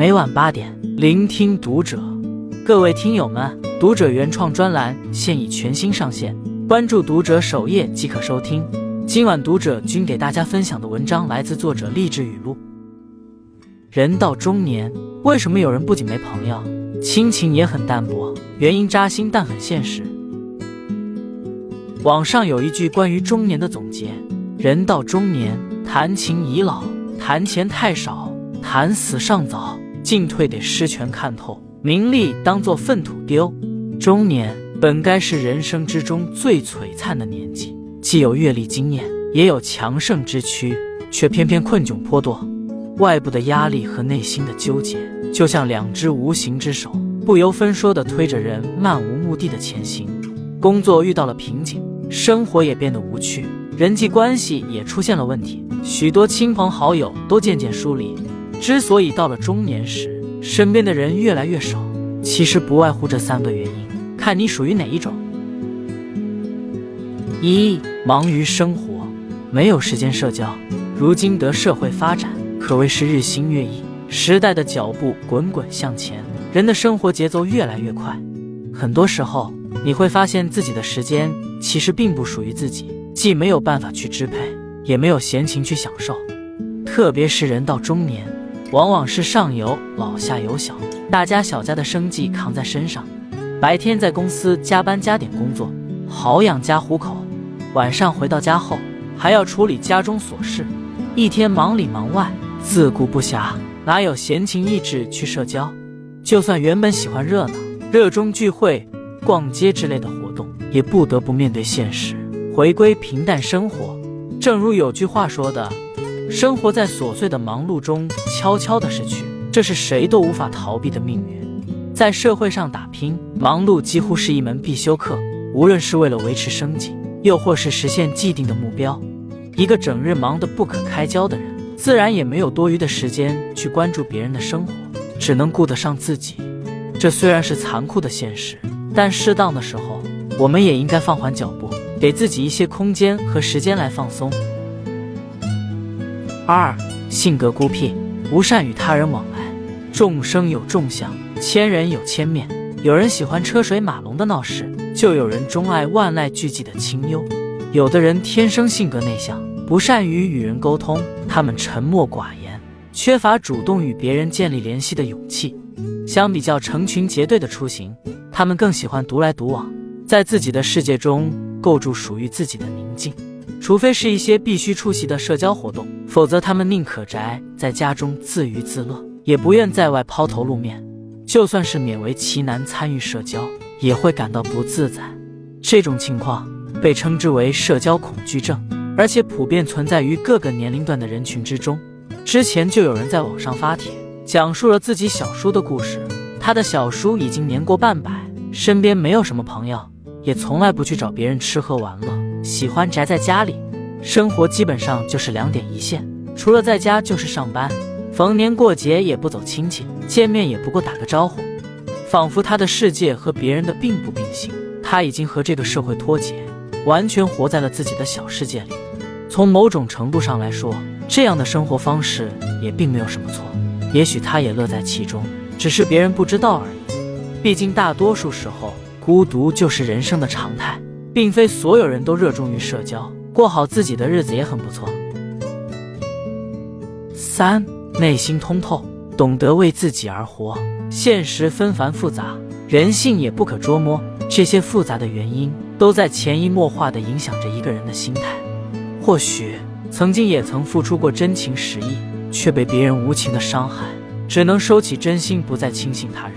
每晚八点，聆听读者。各位听友们，读者原创专栏现已全新上线，关注读者首页即可收听。今晚读者君给大家分享的文章来自作者励志语录。人到中年，为什么有人不仅没朋友，亲情也很淡薄？原因扎心，但很现实。网上有一句关于中年的总结：人到中年，谈情已老，谈钱太少，谈死尚早，进退得失全看透，名利当作粪土丢。中年本该是人生之中最璀璨的年纪，既有阅历经验，也有强盛之躯，却偏偏困窘颇多。外部的压力和内心的纠结，就像两只无形之手，不由分说地推着人漫无目的的前行。工作遇到了瓶颈，生活也变得无趣，人际关系也出现了问题，许多亲朋好友都渐渐疏离。之所以到了中年时，身边的人越来越少，其实不外乎这三个原因，看你属于哪一种。一忙于生活，没有时间社交。如今的社会发展。可谓是日新月异，时代的脚步滚滚向前，人的生活节奏越来越快。很多时候，你会发现自己的时间其实并不属于自己，既没有办法去支配，也没有闲情去享受。特别是人到中年，往往是上有老下有小，大家小家的生计扛在身上，白天在公司加班加点工作，好养家糊口；晚上回到家后，还要处理家中琐事，一天忙里忙外。自顾不暇，哪有闲情逸致去社交？就算原本喜欢热闹、热衷聚会、逛街之类的活动，也不得不面对现实，回归平淡生活。正如有句话说的：“生活在琐碎的忙碌中悄悄的逝去，这是谁都无法逃避的命运。”在社会上打拼，忙碌几乎是一门必修课。无论是为了维持生计，又或是实现既定的目标，一个整日忙得不可开交的人。自然也没有多余的时间去关注别人的生活，只能顾得上自己。这虽然是残酷的现实，但适当的时候，我们也应该放缓脚步，给自己一些空间和时间来放松。二，性格孤僻，不善与他人往来。众生有众相，千人有千面。有人喜欢车水马龙的闹市，就有人钟爱万籁俱寂的清幽。有的人天生性格内向。不善于与人沟通，他们沉默寡言，缺乏主动与别人建立联系的勇气。相比较成群结队的出行，他们更喜欢独来独往，在自己的世界中构筑属于自己的宁静。除非是一些必须出席的社交活动，否则他们宁可宅在家中自娱自乐，也不愿在外抛头露面。就算是勉为其难参与社交，也会感到不自在。这种情况被称之为社交恐惧症。而且普遍存在于各个年龄段的人群之中。之前就有人在网上发帖，讲述了自己小叔的故事。他的小叔已经年过半百，身边没有什么朋友，也从来不去找别人吃喝玩乐，喜欢宅在家里，生活基本上就是两点一线，除了在家就是上班，逢年过节也不走亲戚，见面也不过打个招呼，仿佛他的世界和别人的并不并行。他已经和这个社会脱节。完全活在了自己的小世界里。从某种程度上来说，这样的生活方式也并没有什么错。也许他也乐在其中，只是别人不知道而已。毕竟大多数时候，孤独就是人生的常态，并非所有人都热衷于社交，过好自己的日子也很不错。三，内心通透，懂得为自己而活。现实纷繁复杂，人性也不可捉摸，这些复杂的原因。都在潜移默化地影响着一个人的心态。或许曾经也曾付出过真情实意，却被别人无情的伤害，只能收起真心，不再轻信他人。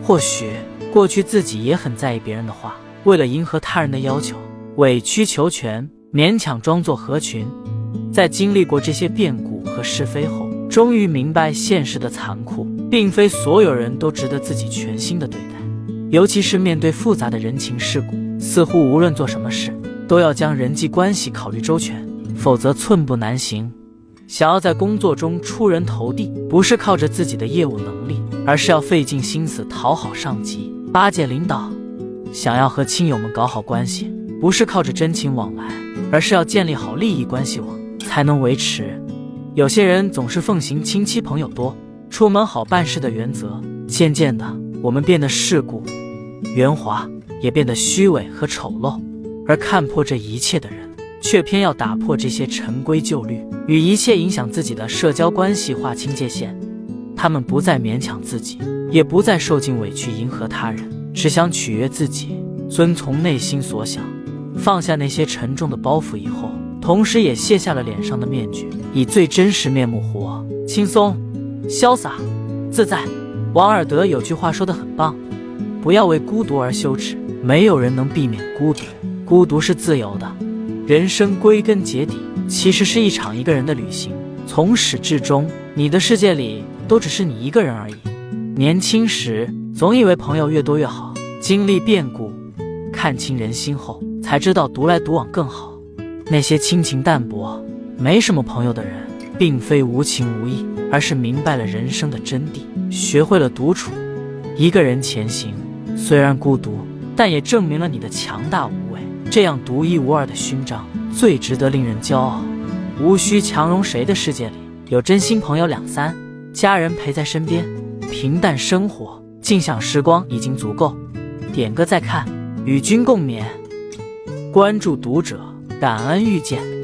或许过去自己也很在意别人的话，为了迎合他人的要求，委曲求全，勉强装作合群。在经历过这些变故和是非后，终于明白现实的残酷，并非所有人都值得自己全心的对待，尤其是面对复杂的人情世故。似乎无论做什么事，都要将人际关系考虑周全，否则寸步难行。想要在工作中出人头地，不是靠着自己的业务能力，而是要费尽心思讨好上级、巴结领导。想要和亲友们搞好关系，不是靠着真情往来，而是要建立好利益关系网才能维持。有些人总是奉行亲戚朋友多，出门好办事的原则。渐渐的，我们变得世故、圆滑，也变得虚伪和丑陋。而看破这一切的人，却偏要打破这些陈规旧律，与一切影响自己的社交关系划清界限。他们不再勉强自己，也不再受尽委屈迎合他人，只想取悦自己，遵从内心所想。放下那些沉重的包袱以后，同时也卸下了脸上的面具，以最真实面目活，轻松、潇洒、自在。王尔德有句话说的很棒：不要为孤独而羞耻，没有人能避免孤独，孤独是自由的。人生归根结底，其实是一场一个人的旅行，从始至终，你的世界里都只是你一个人而已。年轻时总以为朋友越多越好，经历变故，看清人心后。才知道独来独往更好。那些亲情淡薄、没什么朋友的人，并非无情无义，而是明白了人生的真谛，学会了独处。一个人前行，虽然孤独，但也证明了你的强大无畏。这样独一无二的勋章，最值得令人骄傲。无需强融谁的世界里，有真心朋友两三，家人陪在身边，平淡生活，静享时光已经足够。点个再看，与君共勉。关注读者，感恩遇见。